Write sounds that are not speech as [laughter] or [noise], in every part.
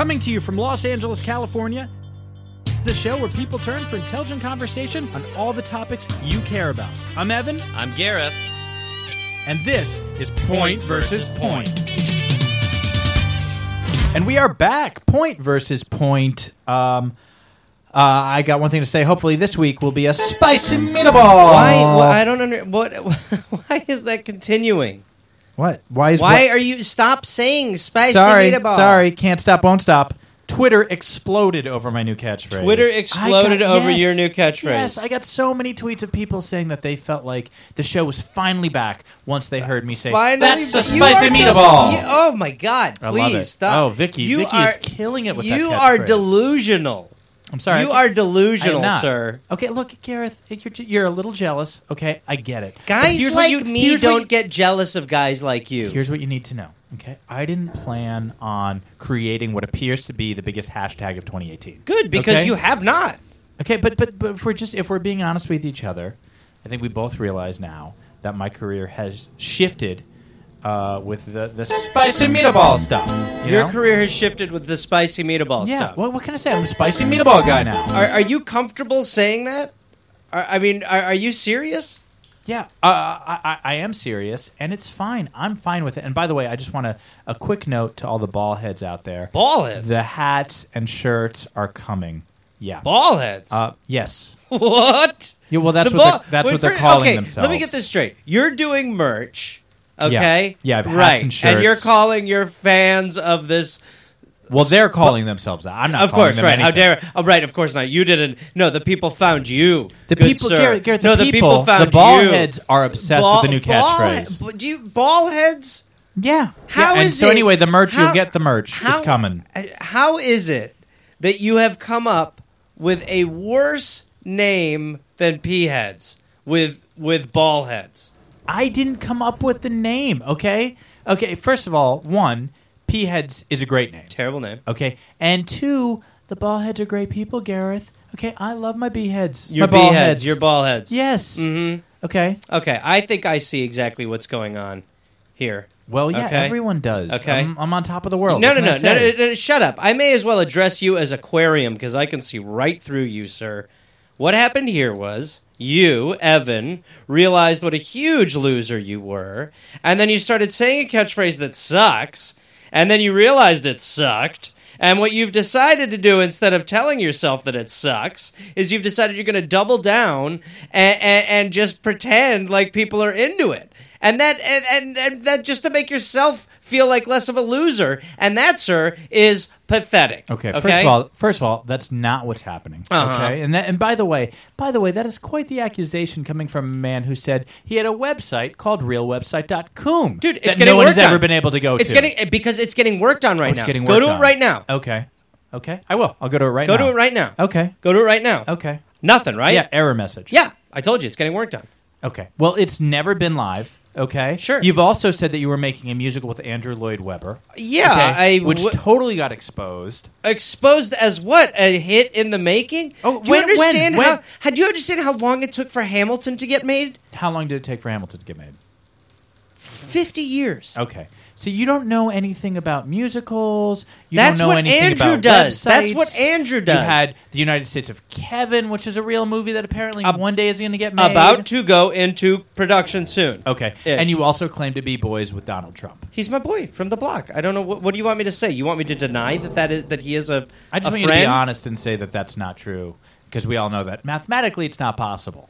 Coming to you from Los Angeles, California, the show where people turn for intelligent conversation on all the topics you care about. I'm Evan, I'm Gareth. and this is Point versus Point. And we are back, Point versus Point. Um, uh, I got one thing to say. Hopefully, this week will be a spicy meatball. Why? why- I don't under what. [laughs] Why is that continuing? What? Why is Why what- are you stop saying spicy sorry? meatball? Sorry, can't stop, won't stop. Twitter exploded over my new catchphrase. Twitter I exploded got- over yes, your new catchphrase. Yes, I got so many tweets of people saying that they felt like the show was finally back once they heard me say, Finally, "That's a but you spicy are del- meatball." you- oh my god! I Please love it. stop. Oh, Vicky, you Vicky are, is killing it with that You are catchphrase. delusional. I'm sorry. You I- are I am delusional, not. sir. Okay, look, Gareth, you're, you're a little jealous. Okay, I get it. But Guys here's what like you- me here's what don't you- get jealous of guys like you. Here's what you need to know. Okay, I didn't plan on creating what appears to be the biggest hashtag of 2018. Good because Okay? you have not. Okay, but but but if we're just if we're being honest with each other, I think we both realize now that my career has shifted uh, with the the spicy meatball stuff. You Your know? career has shifted with the spicy meatball yeah. stuff. What, what can I say? I'm the spicy meatball guy now. Are, are you comfortable saying that? Are, I mean, are, are you serious? Yeah, uh, I, I, I am serious, and it's fine. I'm fine with it. And by the way, I just want a, a quick note to all the ball heads out there: Ball heads. the hats and shirts are coming. Yeah. Ball heads. Uh, yes. [laughs] what? Yeah. Well, that's The what ball- they're, that's Wait, what they're for- calling okay, themselves. Let me get this straight. You're doing merch, okay? Yeah, I have hats right. and shirts. you're calling your fans of this. Well, they're calling themselves that. I'm not. Of course, right? How dare? Oh, right. Of course not. You didn't. No, the people found you. The good people, sir. Garrett, Garrett, the no, the people, found the ball you. heads are obsessed Ball- with the new ball- catchphrase. but do you ball heads? yeah. How yeah, and is so it- anyway, the merch how- you'll get the merch. How, it's coming. uh, How is it that you have come up with a worse name than pea heads with with ball heads? I didn't come up with the name. Okay. Okay. First of all, one, P heads is a great name. Terrible name. Okay, and two, the ball heads are great people, Gareth. Okay, I love my B heads. Your my ball bee heads. Your ball heads. Yes. Mm-hmm. Okay. Okay, I think I see exactly what's going on here. Well, yeah, Okay. everyone does. Okay. I'm, I'm on top of the world. no, no, no, no, no, no, Shut up. I may as well address you as aquarium because I can see right through you, sir. What happened here was you, Evan, realized what a huge loser you were, and then you started saying a catchphrase that sucks, and then you realized it sucked. And what you've decided to do instead of telling yourself that it sucks is you've decided you're going to double down and, and, and just pretend like people are into it. And that and, and, and that just to make yourself feel like less of a loser. And that, sir, is pathetic. Okay, first of all, first of all, that's not what's happening. Uh-huh. Okay, and that, and by the way, by the way, that is quite the accusation coming from a man who said he had a website called realwebsite.com. Dude, it's that getting no one has worked ever been able to go it's to. getting because it's getting worked on right Oh, it's now. getting Go to on. it right now. Okay, okay, I will. I'll go to it right now. Go now. to it right now. Okay, Go to it right now. okay. Nothing, right? Yeah, error message. Yeah, I told you it's getting worked on. Okay. Well, it's never been live. Okay. Sure. You've also said that you were making a musical with Andrew Lloyd Webber. Yeah, okay, I which w- totally got exposed. exposed as what a hit in the making. Oh, do you when- when- understand when? how? How do you understand how long it took for Hamilton to get made? How long did it take for Hamilton to get made? Fifty years. Okay. So you don't know anything about musicals. You That's don't know what anything Andrew about does. That's what Andrew does. You had the United States of Kevin, which is a real movie that apparently Ab- one day is going to get made. About to go into production soon. Okay. Ish. And you also claim to be boys with Donald Trump. He's my boy from the block. I don't know what, what do you want me to say. You want me to deny that that is that he is a I just a want you to be honest and say that that's not true because we all know that mathematically it's not possible.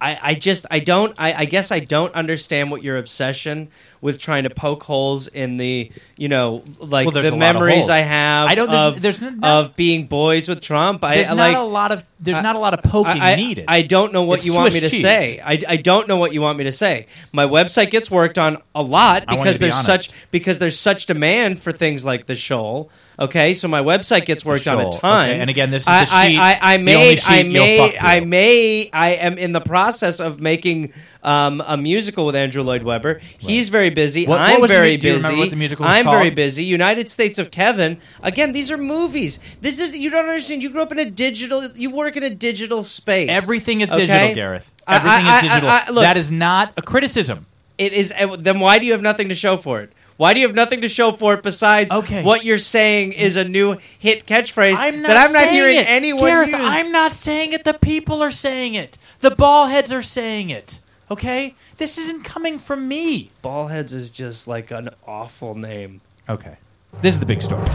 I, I just I don't I, I guess I don't understand what your obsession with trying to poke holes in the you know like Well, the a lot of memories. I have I don't- there's- of, there's n- of being boys with Trump. I There's I, not like a lot of there's I- not a lot of poking I, I- needed. I don't know what It's you want me to cheese. say. I, I don't know what you want me to say. My website gets worked on a lot I because be there's such because there's such demand for things like the shoal. Okay, so my website gets worked on a ton. Okay, and again, this is I, the sheet- I, I, I made I made. I may I am in the process of making um, a musical with Andrew Lloyd Webber. He's very busy. What- what I'm the very mu- do you busy. remember what the was I'm very busy. United States of Kevin. Again, these are movies. This is you don't understand. You grew up in a digital. You work in a digital space. Everything is Okay? digital, Gareth. I- Everything I- is digital. I- I- look- that is not a criticism. It is. uh, Then why do you have nothing to show for it? Why do you have nothing to show for it besides Okay. what you're saying is a new hit catchphrase I'm not that I'm not hearing it. anyone Gareth, use? I'm not saying it. The people are saying it. The ball heads are saying it. Okay? This isn't coming from me. Ballheads is just like an awful name. Okay. This is the big story.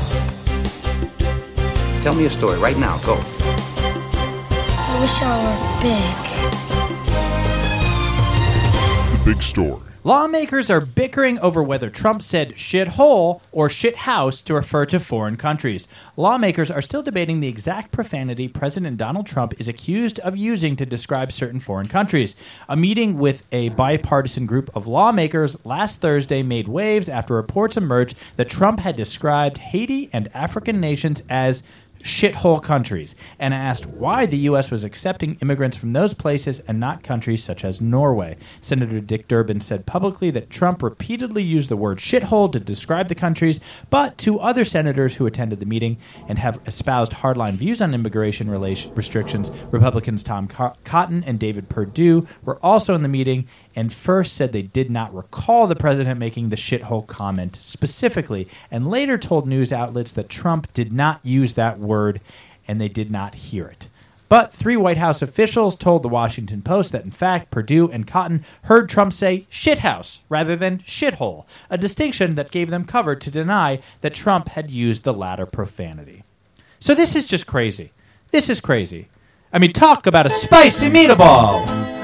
Tell me a story right now. Go. I wish I were big. The big story. Lawmakers are bickering over whether Trump said shithole or shithouse to refer to foreign countries. Lawmakers are still debating the exact profanity President Donald Trump is accused of using to describe certain foreign countries. A meeting with a bipartisan group of lawmakers last Thursday made waves after reports emerged that Trump had described Haiti and African nations as shithole countries and asked why the U.S. was accepting immigrants from those places and not countries such as Norway. Senator Dick Durbin said publicly that Trump repeatedly used the word shithole to describe the countries, but two other senators who attended the meeting and have espoused hardline views on immigration relation- restrictions, Republicans Tom Co- Cotton and David Perdue, were also in the meeting and first said they did not recall the president making the shithole comment specifically, and later told news outlets that Trump did not use that word and they did not hear it. But three White House officials told the Washington Post that, in fact, Perdue and Cotton heard Trump say shithouse rather than shithole, a distinction that gave them cover to deny that Trump had used the latter profanity. So this is just crazy. This is crazy. I mean, talk about a spicy meatball.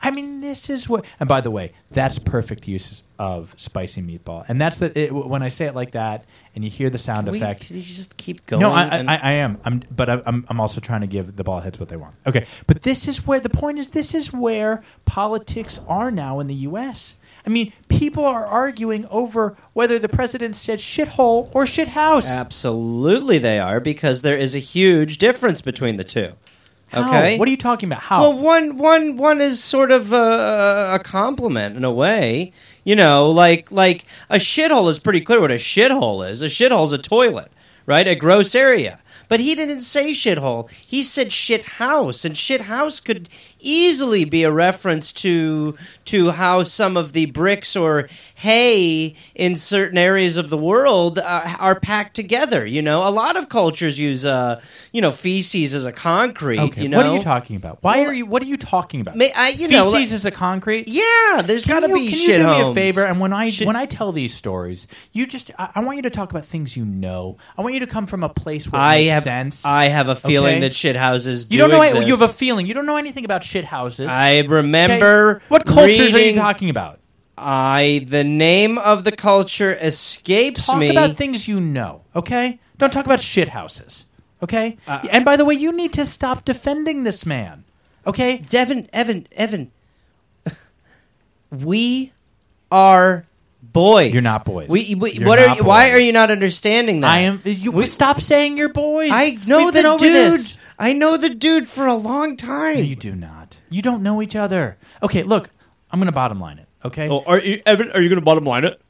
I mean, this is what. And by the way, that's perfect use of spicy meatball. And that's the it, when I say it like that, and you hear the sound Can we- effect. can you just keep going? No, I, and- I, I am. I'm, but I- I'm, I'm also trying to give the ball heads what they want. Okay, but this is where the point is. This is where politics are now in the U.S. I mean, people are arguing over whether the president said shithole or shithouse. Absolutely, they are because there is a huge difference between the two. How? Okay, What are you talking about? How? Well, one, one, one is sort of a, a compliment in a way. You know, like like a shithole is pretty clear what a shithole is. A shithole is a toilet, right? A gross area. But he didn't say shithole. He said shit house, and shit house could easily be a reference to to how some of the bricks or hay in certain areas of the world uh, are packed together. You know, a lot of cultures use uh, you know feces as a concrete. okay, you know? what are you talking about? Why Well, are you? What are you talking about? May- I- you Feces know, like- is a concrete. Yeah, there's got to be Can shit you do me a favor? And when I Shit- when I tell these stories, you just I, I want you to talk about things you know. I want you to come from a place where it I makes have sense. I have a feeling Okay? that shit houses. you do don't know. Exist. You have a feeling. You don't know anything about shit houses. I okay? remember. What cultures are you talking about? I the name of the culture escapes Talk me. Talk about things you know. Okay. Don't talk about shit houses. Okay. Uh, and by the way, you need to stop defending this man. Okay. Devin, Evan, Evan. we are boys. You're not boys. We, we what are you, why are you not understanding that? I am. You we, stop saying you're boys. I know We've the dude. this. I know the dude for a long time. No, you do not. You don't know each other. Okay, look, I'm going to bottom line it. Okay, Oh, are you, Evan? Are you going to bottom line it?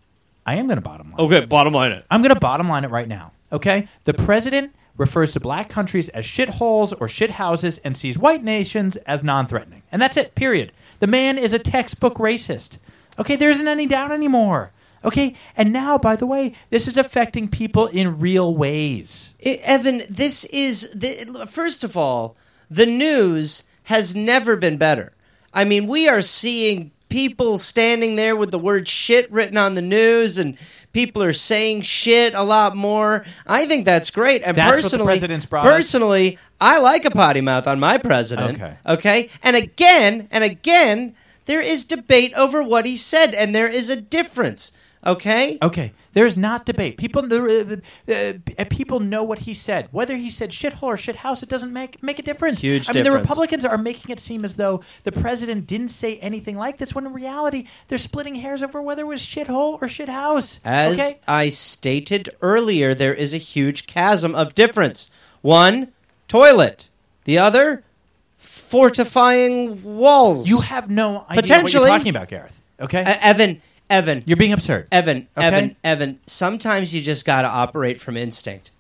I am going to bottom line. Okay, bottom line it. I'm going to bottom line it right now. Okay, the president refers to black countries as shitholes or shithouses and sees white nations as non-threatening, and that's it. Period. The man is a textbook racist. Okay, there isn't any doubt anymore. Okay, and now, by the way, this is affecting people in real ways. Evan, this is the, first of all, the news has never been better. I mean, we are seeing people standing there with the word shit written on the news and people are saying shit a lot more. I think that's great. And That's personally, president's brought us. personally, I like a potty mouth on my president. Okay. Okay? And again, and again, there is debate over what he said and there is a difference. Okay? Okay, there's not debate. People, uh, uh, uh, people know what he said. Whether he said shithole or shithouse, it doesn't make make a difference. Huge I mean, the. Republicans are making it seem as though the president didn't say anything like this, when in reality, they're splitting hairs over whether it was shithole or shithhouse. As okay, I stated earlier, there is a huge chasm of difference. One, toilet. The other, fortifying walls. you have no idea what you're talking about, Gareth. Okay, Uh, Evan, Evan, you're being absurd. Evan, Okay? Evan, Evan. Sometimes you just got to operate from instinct.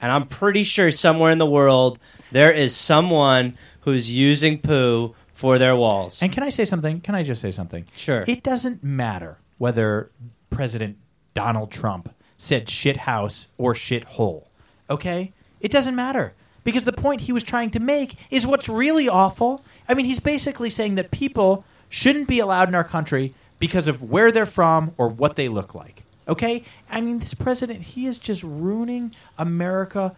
And I'm pretty sure somewhere in the world there is someone who's using poo for their walls. And can I say something? Can I just say something? Sure. It doesn't matter whether President Donald Trump said shit house or shit hole. Okay? It doesn't matter. Because the point he was trying to make is what's really awful. I mean, he's basically saying that people shouldn't be allowed in our country because of where they're from or what they look like. Okay? I mean, this president, he is just ruining America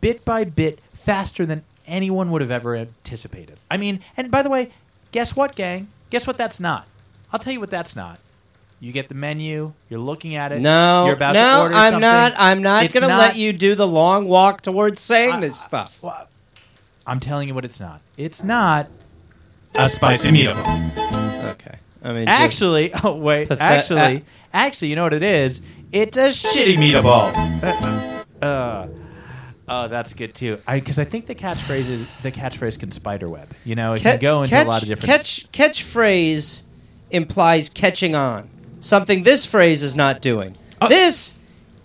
bit by bit faster than anyone would have ever anticipated. I mean, and by the way, guess what, gang? Guess what that's not? I'll tell you what that's not. You get the menu, you're looking at it. No, you're about no, to order I'm something. not. I'm not It's going to not- let you do the long walk towards saying this stuff. Well, I'm telling you what it's not. It's not a spicy meatball. Okay. I mean, Actually, [laughs] oh wait, Pathet- actually, actually, you know what it is? It's a shitty meatball. uh, oh, that's good too. Because I, think the catchphrase is the catchphrase can spiderweb. You know, it Ca- can go into catch, a lot of different. catch catchphrase implies catching on. Something this phrase is not doing. Oh. This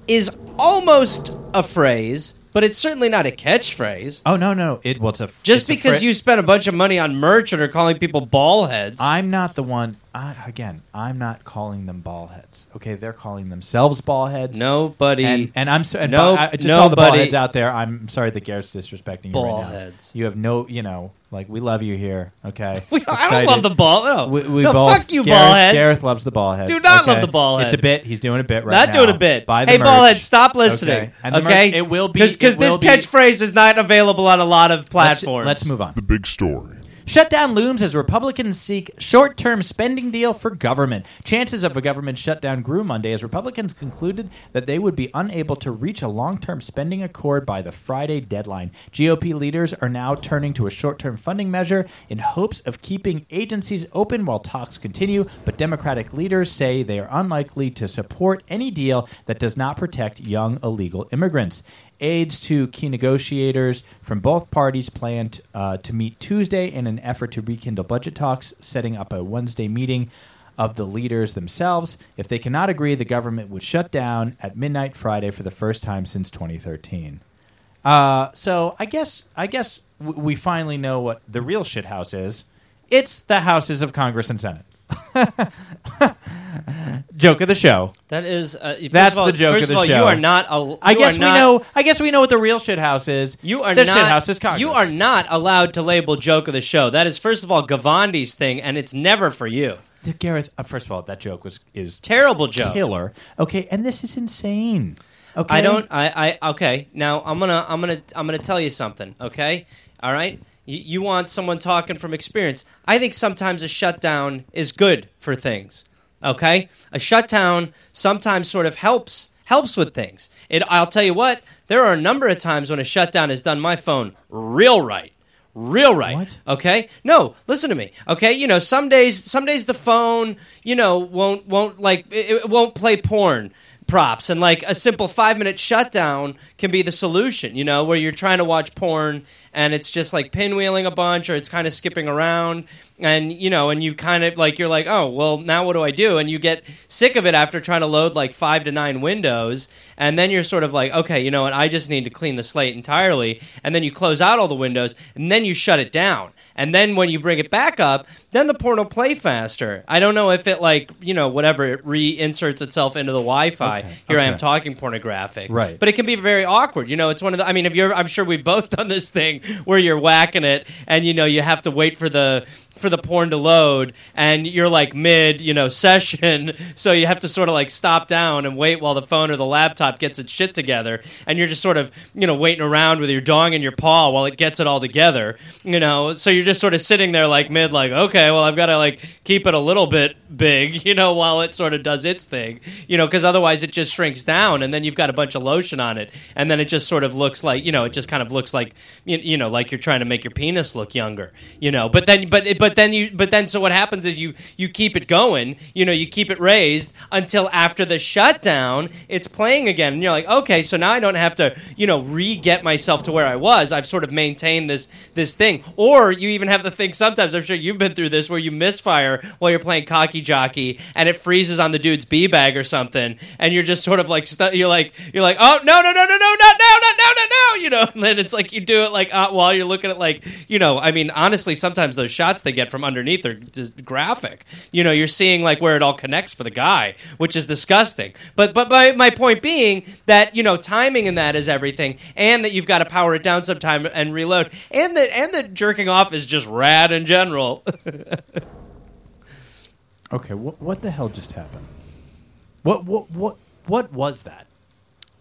is almost a phrase, but it's certainly not a catchphrase. oh no, no, it well, it's a Just it's a because you spent a bunch of money on merch and are calling people ballheads. I'm not the one. I, again, I'm not calling them ball heads. Okay, they're calling themselves ball heads. nobody. and, and I'm so, and No- no, just all the ball heads out there. I'm sorry that Garrett's disrespecting you Ball right now. heads. You have no, you know, like we love you here. Okay, [laughs] We- I don't love the ball. No, We, we no both, fuck you, Gareth, ball heads. Gareth loves the ball heads. Do not love the ball It's a bit. He's doing a bit right not now. doing a bit. Buy the hey, merch. ball head, stop listening. Okay, and the merch- it will be- because it will this be- catchphrase is not available on a lot of Let's, platforms. let's move on. The big story. Shutdown looms as Republicans seek short term spending deal for government. Chances of a government shutdown grew Monday as Republicans concluded that they would be unable to reach a long term spending accord by the Friday deadline. GOP leaders are now turning to a short term funding measure in hopes of keeping agencies open while talks continue, but Democratic leaders say they are unlikely to support any deal that does not protect young illegal immigrants. Aides to key negotiators from both parties planned uh, to meet Tuesday in an effort to rekindle budget talks, setting up a Wednesday meeting of the leaders themselves. If they cannot agree, the government would shut down at midnight Friday for the first time since 2013. Uh, so I guess I guess w- we finally know what the real shit house is. It's the houses of Congress and Senate. [laughs] Joke of the show. That is. Uh, first That's of all, the joke first of the all, show. You are not. A, I you guess are we not- know. I guess we know what the real shit house is. You are the not. shit house is Congress. You are not allowed to label joke of the show. That is first of all Gavandi's thing, and it's never for you. Gareth. Uh, first of all, that joke was is Terrible joke. killer. Okay, and this is insane. Okay, I don't. I. I. Okay. Now I'm gonna. I'm gonna. I'm gonna tell you something. Okay. All right. You, you want someone talking from experience. I think sometimes a shutdown is good for things. Okay. A shutdown sometimes sort of helps helps with things. It. I'll tell you what. There are a number of times when a shutdown has done my phone real right. Real right. What? Okay? No, listen to me. Okay? You know, some days some days the phone, you know, won't won't like it, it won't play porn props and like a simple 5 minute shutdown can be the solution, you know, where you're trying to watch porn and it's just like pinwheeling a bunch or it's kind of skipping around and you know and you kind of like you're like oh well now what do i do? And you get sick of it after trying to load like five to nine windows and then you're sort of like okay you know what? I just need to clean the slate entirely. And then you close out all the windows and then you shut it down. And then when you bring it back up then the porn will play faster. I don't know if it like you know whatever it reinserts itself into the wi-fi. Okay, here i am talking pornographic. Right. but it can be very awkward you know it's one of the i mean if you're i'm sure we've both [laughs] done this thing [laughs] where you're whacking it and you know you have to wait for the for the porn to load and you're like mid you know [laughs] session so you have to sort of like stop down and wait while the phone or the laptop gets its shit together and you're just sort of you know waiting around with your dong in your paw while it gets it all together you know? So you're just sort of sitting there like mid like okay well i've got to like keep it a little bit big [laughs] you know while it sort of does its thing you know because otherwise it just shrinks down and then you've got a bunch of lotion on it and then it just sort of looks like you know it just kind of looks like you, you know like you're trying to make your penis look younger you know but then but but then you but then so what happens is you you keep it going you know you keep it raised until after the shutdown it's playing again. And you're like okay so now I don't have to you know re-get myself to where I was. I've sort of maintained this this thing. Or you even have the thing sometimes I'm sure you've been through this where you misfire while you're playing cocky jockey and it freezes on the dude's b bag or something. And you're just sort of like stu- you're like you're like oh no no no no no not [laughs] you know, and then it's like you do it like uh, while you're looking at like you know, I mean, honestly, sometimes those shots they get from underneath are just graphic. You know, you're seeing like where it all connects for the guy, which is disgusting. But but my my point being that you know timing in that is everything, and that you've got to power it down sometime and reload, and that and that jerking off is just rad in general. [laughs] Okay, what what the hell just happened? What what what what was that?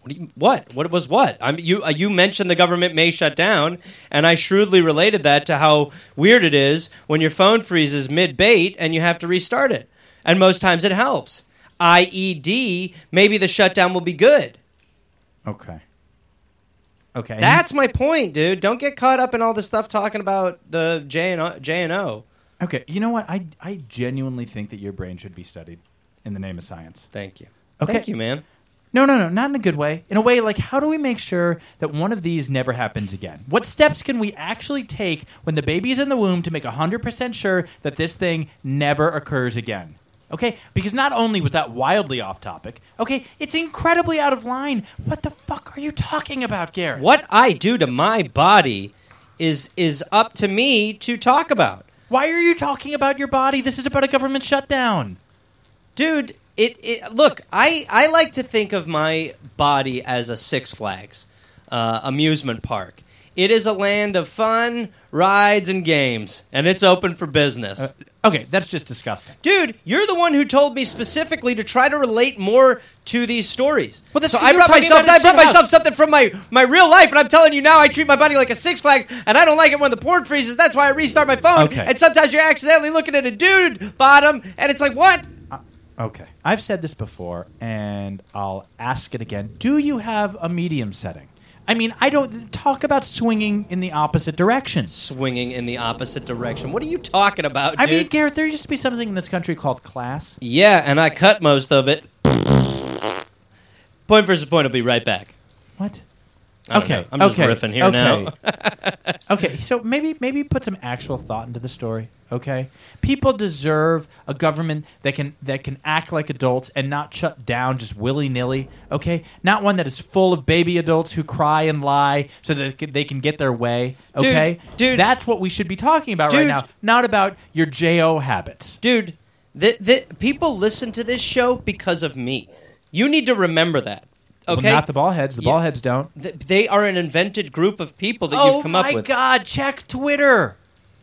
What, you, what? What was what? I mean, you uh, you mentioned the government may shut down, and I shrewdly related that to how weird it is when your phone freezes mid bait and you have to restart it. And most times it helps. IED, maybe the shutdown will be good. Okay. Okay. That's my point, dude. Don't get caught up in all the stuff talking about the J and O, J and O. Okay, you know what? I I genuinely think that your brain should be studied in the name of science. Thank you. Okay. Thank you, man. No, no, no, not in a good way. In a way, like how do we make sure that one of these never happens again? What steps can we actually take when the baby's in the womb to make 100% sure that this thing never occurs again? Okay? Because not only was that wildly off topic, okay, it's incredibly out of line. What the fuck are you talking about, Garrett? What I do to my body is is up to me to talk about. Why are you talking about your body? This is about a government shutdown. dude it, it look i i like to think of my body as a six flags uh, amusement park it is a land of fun rides and games and it's open for business Okay, that's just disgusting. dude you're the one who told me specifically to try to relate more to these stories Well, that's so i brought myself i brought myself house. something from my my real life and i'm telling you now i treat my body like a six flags and i don't like it when the port freezes that's why i restart my phone Okay. and sometimes you're accidentally looking at a dude bottom and it's like what Okay. I've said this before, and I'll ask it again. Do you have a medium setting? I mean, I don't talk about swinging in the opposite direction. swinging in the opposite direction. What are you talking about, I dude? mean, Garrett, there used to be something in this country called class. yeah, and I cut most of it. Point versus point. I'll be right back. What? I don't okay, know. I'm just okay, riffing here okay. now. [laughs] okay, so maybe maybe put some actual thought into the story. Okay, people deserve a government that can that can act like adults and not shut down just willy nilly. Okay, not one that is full of baby adults who cry and lie so that they can, get their way. Okay, dude. that's what we should be talking about right now, not about your jo habits. Dude, the, the, people listen to this show because of me. You need to remember that. Well, Okay? not the ball heads. The Yeah. ball heads don't. Th- they are an invented group of people that oh you've come up with. Oh my. God! Check Twitter.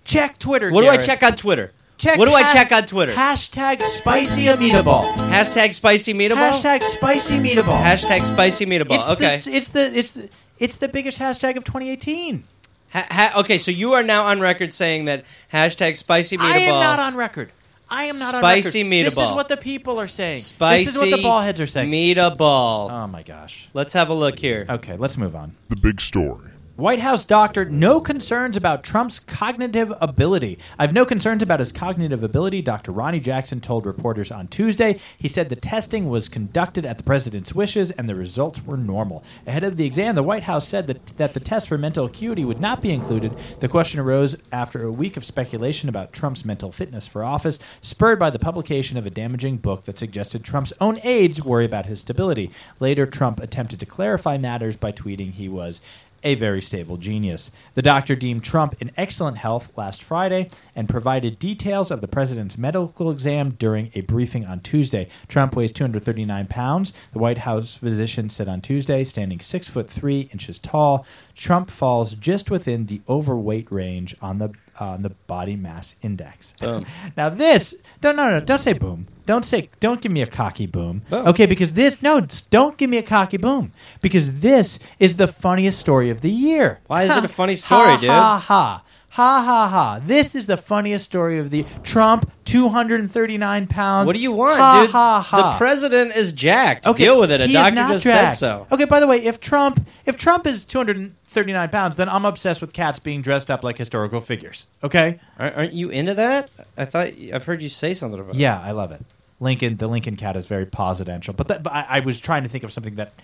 Check Twitter. What do I check on Twitter? Check what do I check on Twitter? Hashtag spicy meatball. Hashtag spicy meatball. Hashtag spicy meatball. Hashtag spicy meatball. It's okay. The, it's the it's the it's the biggest hashtag of 2018. Ha- ha- okay, so you are now on record saying that hashtag spicy meatball. I am not on record. I am not Spicy on record. This is what the people are saying. Spicy this is what the ball heads are saying. Meatball. oh my gosh. Let's have a look here. Okay, let's move on. The big story. White House doctor, no concerns about Trump's cognitive ability. I have no concerns about his cognitive ability, Dr. Ronny Jackson told reporters on Tuesday. He said the testing was conducted at the president's wishes and the results were normal. Ahead of the exam, the White House said that, that the test for mental acuity would not be included. The question arose after a week of speculation about Trump's mental fitness for office, spurred by the publication of a damaging book that suggested Trump's own aides worry about his stability. Later, Trump attempted to clarify matters by tweeting he was a very stable genius. The doctor deemed Trump in excellent health last Friday and provided details of the president's medical exam during a briefing on Tuesday. Trump weighs 239 pounds. The White House physician said on Tuesday, standing six foot three inches tall, Trump falls just within the overweight range on the on the body mass index. Boom. [laughs] now this don't no no don't say boom. Don't say don't give me a cocky boom. Boom. Okay, because this no don't give me a cocky boom because this is the funniest story of the year. Why is it a [laughs] funny story, ha, dude? Ha ha ha ha ha! This is the funniest story of the Trump, two hundred and thirty nine pounds. What do you want, ha, dude? Ha ha! The president is jacked. Okay, Deal with it. A he is doctor not just jacked. said so. Okay, by the way, if Trump if Trump is two hundred and thirty nine pounds, then I'm obsessed with cats being dressed up like historical figures. Okay. Aren't aren't you into that? I thought I've heard you say something about. it. Yeah, I love it. Lincoln, the Lincoln cat is very presidential, but, that, but I, I was trying to think of something that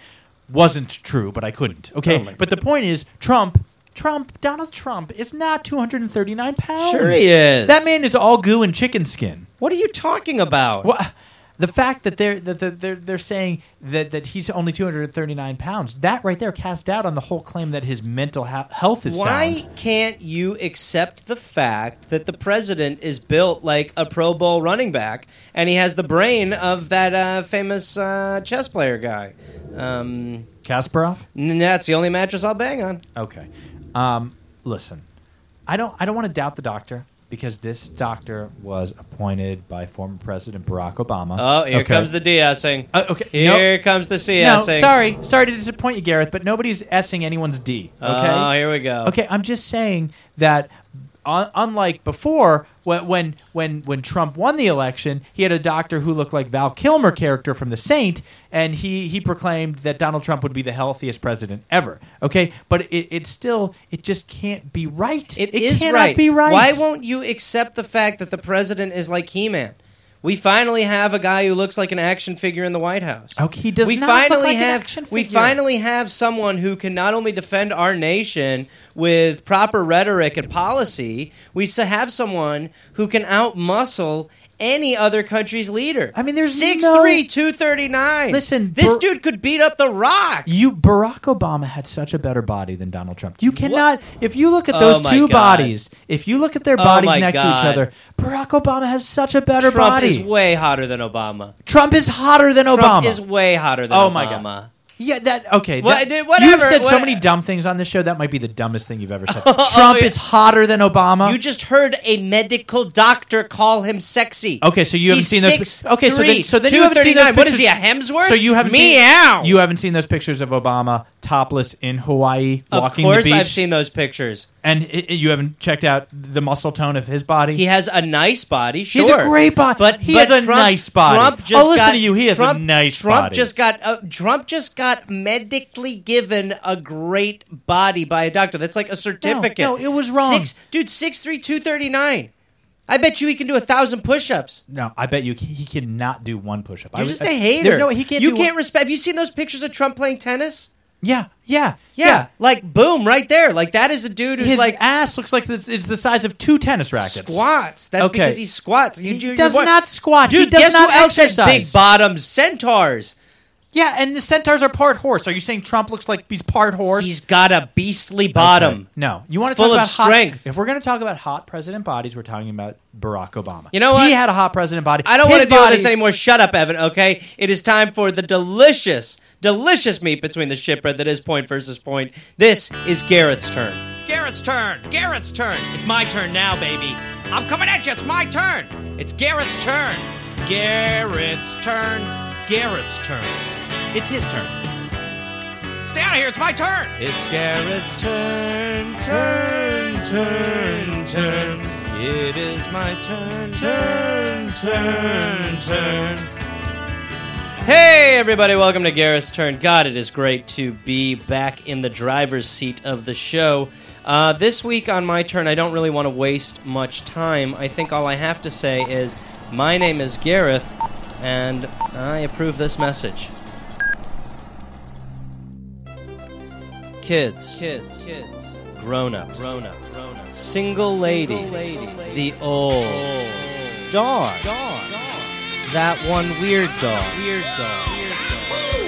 wasn't true, but I couldn't. Okay, Oh but the point is, Trump, Trump, Donald Trump is not 239 pounds. Sure he is. That man is all goo and chicken skin. What are you talking about? What? The fact that they're that that they're they're saying that that he's only 239 pounds, that right there casts doubt on the whole claim that his mental ha- health is Why sound. can't you accept the fact that the president is built like a Pro Bowl running back and he has the brain of that uh, famous uh, chess player guy? Um, Kasparov? n- that's the only mattress I'll bang on. Okay. Um, listen, I don't. I don't want to doubt the doctor because this doctor was appointed by former President Barack Obama. Oh, here Okay. comes the DSing. Uh, okay. Here comes the No, sorry, sorry to disappoint you, Gareth, but nobody's essing anyone's D. Okay. Oh, here we go. Okay, I'm just saying that un- unlike before, when, when when Trump won the election, he had a doctor who looked like Val Kilmer character from The Saint, and he he proclaimed that Donald Trump would be the healthiest president ever. Okay, but it, it still it just can't be right. It is cannot right. be right. Why won't you accept the fact that the president is like He-Man? We finally have a guy who looks like an action figure in the White House. Okay, he does we not look finally like an have action we finally have someone who can not only defend our nation with proper rhetoric and policy, we have someone who can outmuscle any other country's leader. I mean, there's six no- three, two thirty nine. Listen, this Bar- dude could beat up the Rock. You Barack Obama had such a better body than Donald Trump. You cannot if you look at Oh those my two God. bodies, if you look at their Oh bodies my next to each other, Barack Obama has such a better Trump body. is way hotter than Obama. Trump is hotter than Trump Obama. is way hotter than Oh Obama. my God. Yeah, that okay. What- that- dude, whatever, You've said so many dumb things on this show. That might be the dumbest thing you've ever said. [laughs] Oh, Trump yeah. is hotter than Obama. You just heard a medical doctor call him sexy. Okay, so you haven't seen those. six, Okay, so then so then you haven't seen those 239. What is pictures- he, a Hemsworth? So you haven't Meow. seen you haven't seen those pictures of Obama topless in Hawaii of walking course, the beach, Of course I've seen those pictures. and i i- you haven't checked out the muscle tone of his body. He has a nice body. Sure, He's a great body. but He but has a Trump, nice body. Trump just Oh, listen got, to you, he has a Trump, nice Trump body. just got uh, Trump just got medically given a great body by a doctor. That's like a certificate. no, it was wrong. Six, dude, six three two thirty nine. I bet you he can do a thousand push-ups. no, I bet you he he cannot do one push-up. You're was- just I- a hater. There's no he can't. You can't One, respect. Have you seen those pictures of Trump playing tennis? yeah, yeah, Yeah, like boom, right there. Like that is a dude who's His like ass looks like this. It's the size of two tennis rackets. squats. That's Okay. because he squats. You, He you- does not squat. He Dude, does guess not who else has big bottoms? Centaurs. Yeah, and the centaurs are part horse. Are you saying Trump looks like he's part horse? He's got a beastly bottom. Okay. No, you want to Full talk of about hot- strength. if we're going to talk about hot president bodies, we're talking about Barack Obama. You know what? He had a hot president body. I don't His want to deal body- with this anymore. Shut up, Evan. Okay, it is time for the delicious, delicious meat between the shitbread that is point versus point. This is Garrett's turn. Garrett's turn. Garrett's turn. It's my turn now, baby. I'm coming at you. It's my turn. It's Garrett's turn. Garrett's turn. Garrett's turn. It's his turn. Stay out of here. It's my turn. It's Garrett's turn, turn, turn, turn. It is my turn, turn, turn, turn. Hey, everybody, welcome to Garrett's Turn. God, it is great to be back in the driver's seat of the show. Uh, this week on my turn, I don't really want to waste much time. I think all I have to say is my name is Gareth, and I approve this message. Kids, kids, kids, grown-ups, grown-ups, grown-ups, single ladies, the old dog, that one weird dog, weird dog.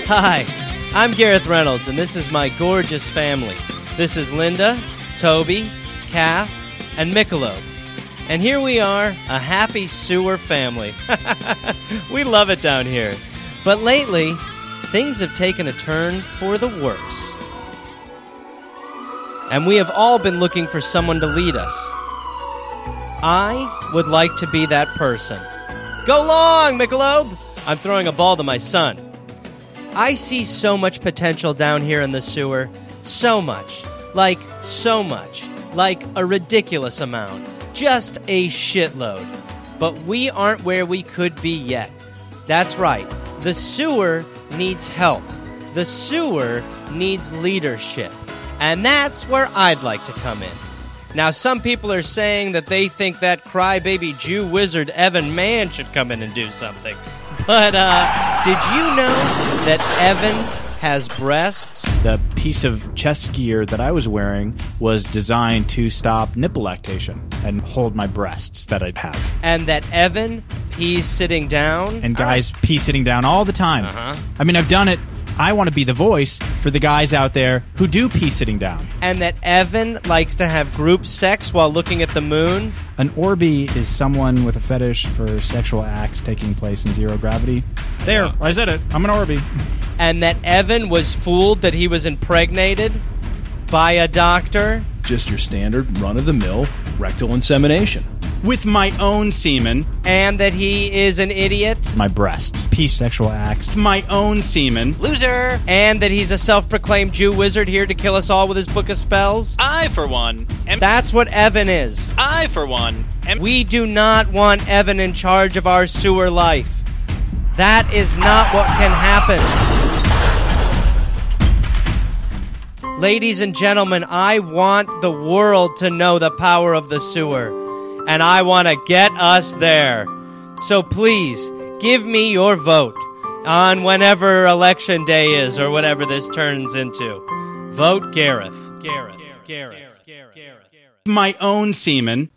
Hi, I'm Gareth Reynolds, and this is my gorgeous family. This is Linda, Toby, Kath, and Michelob. And here we are, a happy sewer family. [laughs] we love it down here. But lately, things have taken a turn for the worse. And we have all been looking for someone to lead us. I would like to be that person. Go long, Michelob! I'm throwing a ball to my son. I see so much potential down here in the sewer. So much. Like, so much. Like, a ridiculous amount. Just a shitload. But we aren't where we could be yet. That's right. The sewer needs help. The sewer needs leadership. And that's where I'd like to come in. Now, some people are saying that they think that crybaby Jew wizard Evan Mann should come in and do something. But uh, did you know that Evan has breasts, The piece of chest gear that I was wearing was designed to stop nipple lactation and hold my breasts that I'd have. and that Evan pees sitting down. And guys pee sitting down all the time. Uh-huh. I mean, I've done it. I want to be the voice for the guys out there who do pee sitting down. and that Evan likes to have group sex while looking at the moon. An Orby is someone with a fetish for sexual acts taking place in zero gravity. There, I said it. I'm an Orby. and that Evan was fooled that he was impregnated by a doctor. Just your standard run of the mill rectal insemination. With my own semen. and that he is an idiot, My breasts. Pee sexual acts. My own semen. Loser. and that he's a self proclaimed Jew wizard here to kill us all with his book of spells. I, for one, am. That's what Evan is. I, for one, am. We do not want Evan in charge of our sewer life. That is not what can happen. Ladies and gentlemen, I want the world to know the power of the sewer, and I want to get us there. So please, give me your vote on whenever election day is or whatever this turns into. Vote Gareth. Gareth. Gareth. Gareth. Gareth. Gareth. My own semen.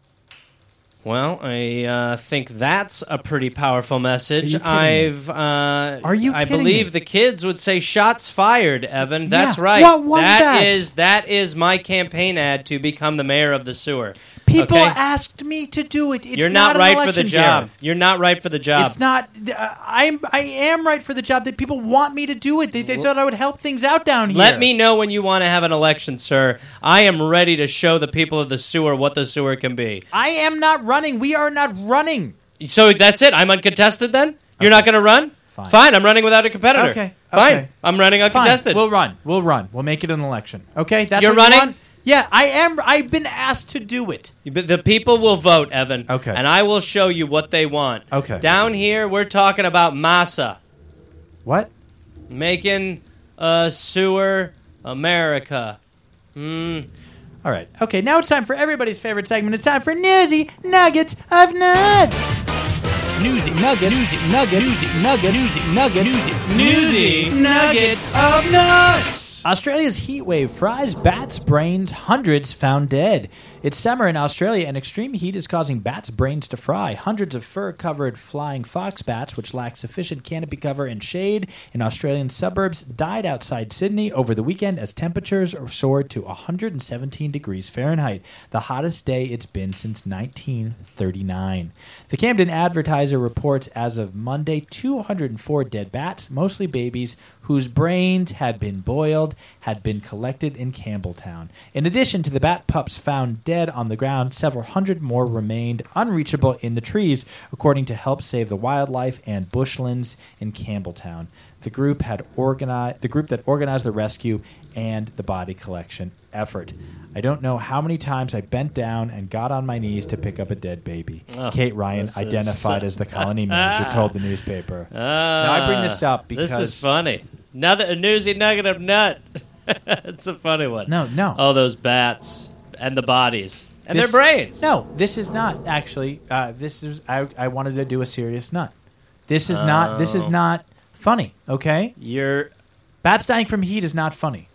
Well, I uh, think that's a pretty powerful message. I've, uh, Are you I kidding believe me? the kids would say "shots fired." Evan, that's Yeah, right. what was that? is that is my campaign ad to become the mayor of the sewer. People Okay? asked me to do it. It's You're not, an right for the election, job. You're not right for the job. It's not. Uh, I'm. I am right for the job. That people want me to do it. They, they thought I would help things out down here. Let me know when you want to have an election, sir. I am ready to show the people of the sewer what the sewer can be. I am not running. We are not running. So that's it. I'm uncontested then? You're not going to run? Fine. I'm running without a competitor. Okay, Fine. okay. I'm running Fine. uncontested. We'll run. We'll run. We'll make it an election. Okay. That's You're what you running? want? Yeah, I am. I've been asked to do it. But the people will vote, Evan. Okay. And I will show you what they want. Okay. Down here, we're talking about massa. What? Making a sewer America. Mm. All right. Okay. Now it's time for everybody's favorite segment. It's time for newsy nuggets of nuts. Newsy nuggets. Newsy nuggets. Newsy nuggets. Newsy nuggets. Newsy, nuggets of nuts. Australia's heat wave fries bats' brains. Hundreds found dead. It's summer in Australia, and extreme heat is causing bats' brains to fry. Hundreds of fur-covered flying fox bats, which lack sufficient canopy cover and shade in Australian suburbs, died outside Sydney over the weekend as temperatures soared to 117 degrees Fahrenheit, the hottest day it's been since 1939. The Camden Advertiser reports as of Monday 204 dead bats, mostly babies, whose brains had been boiled, had been collected in Campbelltown. In addition to the bat pups found dead on the ground, several hundred more remained unreachable in the trees, according to Help Save the Wildlife and Bushlands in Campbelltown. The group had organized the group that organized the rescue and the body collection effort. I don't know how many times I bent down and got on my knees to pick up a dead baby. Oh, Kate Ryan, identified as the colony [laughs] manager, told the newspaper. now I bring this up because Ah, This is funny. Another a newsy nugget of nut. [laughs] it's a funny one. No, no. All those bats and the bodies and This- their brains. No, this is not actually. Uh, this is. I, I wanted to do a serious nut. This is not. This is Oh. not funny. Okay, You're bats dying from heat is not funny.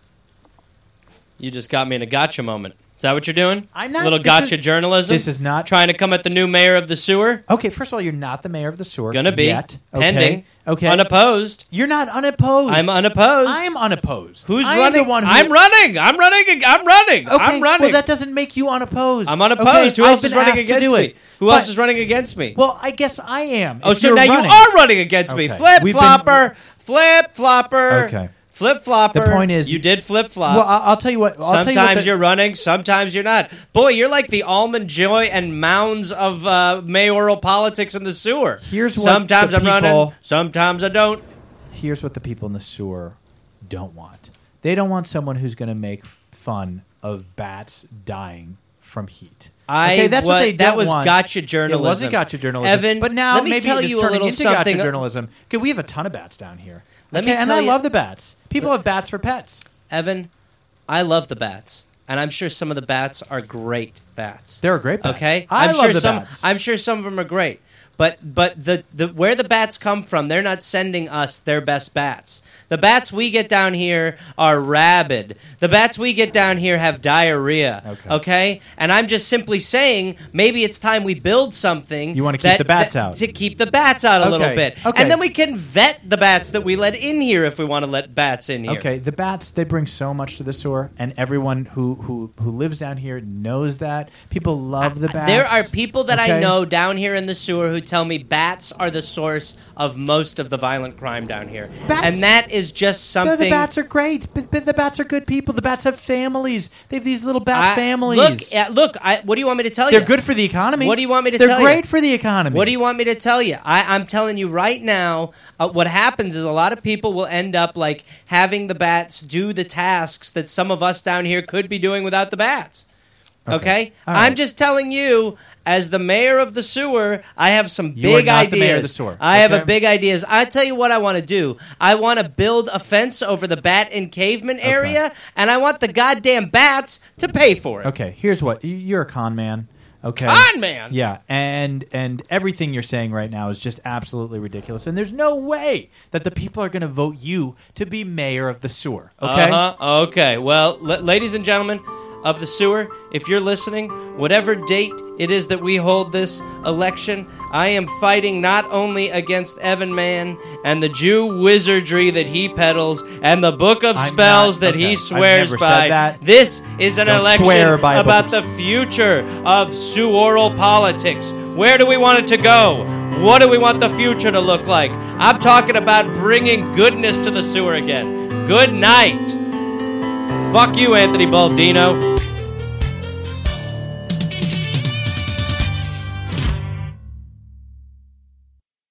you just got me in a gotcha moment. Is that what you're doing? I'm not- Little this gotcha is- journalism. this is not- trying to come at the new mayor of the sewer. Okay, first of all, you're not the mayor of the sewer. Gonna be yet. Okay. pending. Okay, Unopposed. You're not unopposed. I'm unopposed. I'm unopposed. Who's I'm running? The one who, I'm running. I'm running. I'm running. Okay, I'm running. Well, that doesn't make you unopposed. I'm unopposed. Okay, Who I've else is been running asked to against do me? it. Who But- else is running against me? Well, I guess I am. oh, If so you're now running. you are running against me. Okay. Flip We've been- flopper. Flip flopper. Okay. Flip flopper. The point is- you did flip flop. Well, I- I'll tell you what. I'll tell you what sometimes the- you're running, sometimes you're not. Boy, you're like the almond joy and mounds of uh, mayoral politics in the sewer. Here's what sometimes I'm running, sometimes I don't. here's what the people in the sewer don't want. They don't want someone who's going to make fun of bats dying from heat. I okay, that's what wa- they that was want. gotcha journalism. It wasn't gotcha journalism, Evan, But now let me maybe tell you a little into something- gotcha journalism. Okay, we have a ton of bats down here. Let okay, me and I love the bats. People have bats for pets. Evan, I love the bats, and I'm sure some of the bats are great bats. They're great bats. Okay, I am love sure the some. bats. I'm sure some of them are great, but but the the where the bats come from, they're not sending us their best bats. The bats we get down here are rabid. The bats we get down here have diarrhea. Okay. Okay? And I'm just simply saying maybe it's time we build something. You wanna keep that- the bats that- out. To keep the bats out a Okay. little bit. Okay. And then we can vet the bats that we let in here if we want to let bats in here. Okay, the bats they bring so much to the sewer, and everyone who who who lives down here knows that. People love the bats. There are people that I know down here in the sewer who tell me bats are the source of most of the violent crime down here. Bats- and that is just No, something the bats are great. But, but the bats are good people. The bats have families. They have these little bat I- families. Look, uh, look, I, what do you want me to tell you? They're you? good for the economy. What do you want me to They're tell you? great for the economy. What do you want me to tell you? I, I'm telling you right now. Uh, what happens is a lot of people will end up like having the bats do the tasks that some of us down here could be doing without the bats. Okay, All right. I'm just telling you. As the mayor of the sewer, I have some You are big not ideas. the mayor of the sewer, I have okay? a big ideas. I tell you what I want to do. I want to build a fence over the bat and caveman area, and I want the goddamn bats to pay for it. Okay, here's what y- you're a con man. Okay, Con man? Yeah, and and everything you're saying right now is just absolutely ridiculous. And there's no way that the people are going to vote you to be mayor of the sewer. Okay, Uh-huh. Okay. Well, la- ladies and gentlemen of the sewer, if you're listening, whatever date it is that we hold this election, I am fighting not only against Evan Mann and the Jew wizardry that he peddles and the book of I'm spells not- that okay, he swears by. that. This is an Don't election about the future of seweral politics. Where do we want it to go? What do we want the future to look like? I'm talking about bringing goodness to the sewer again. Good night. Fuck you, Anthony Baldino.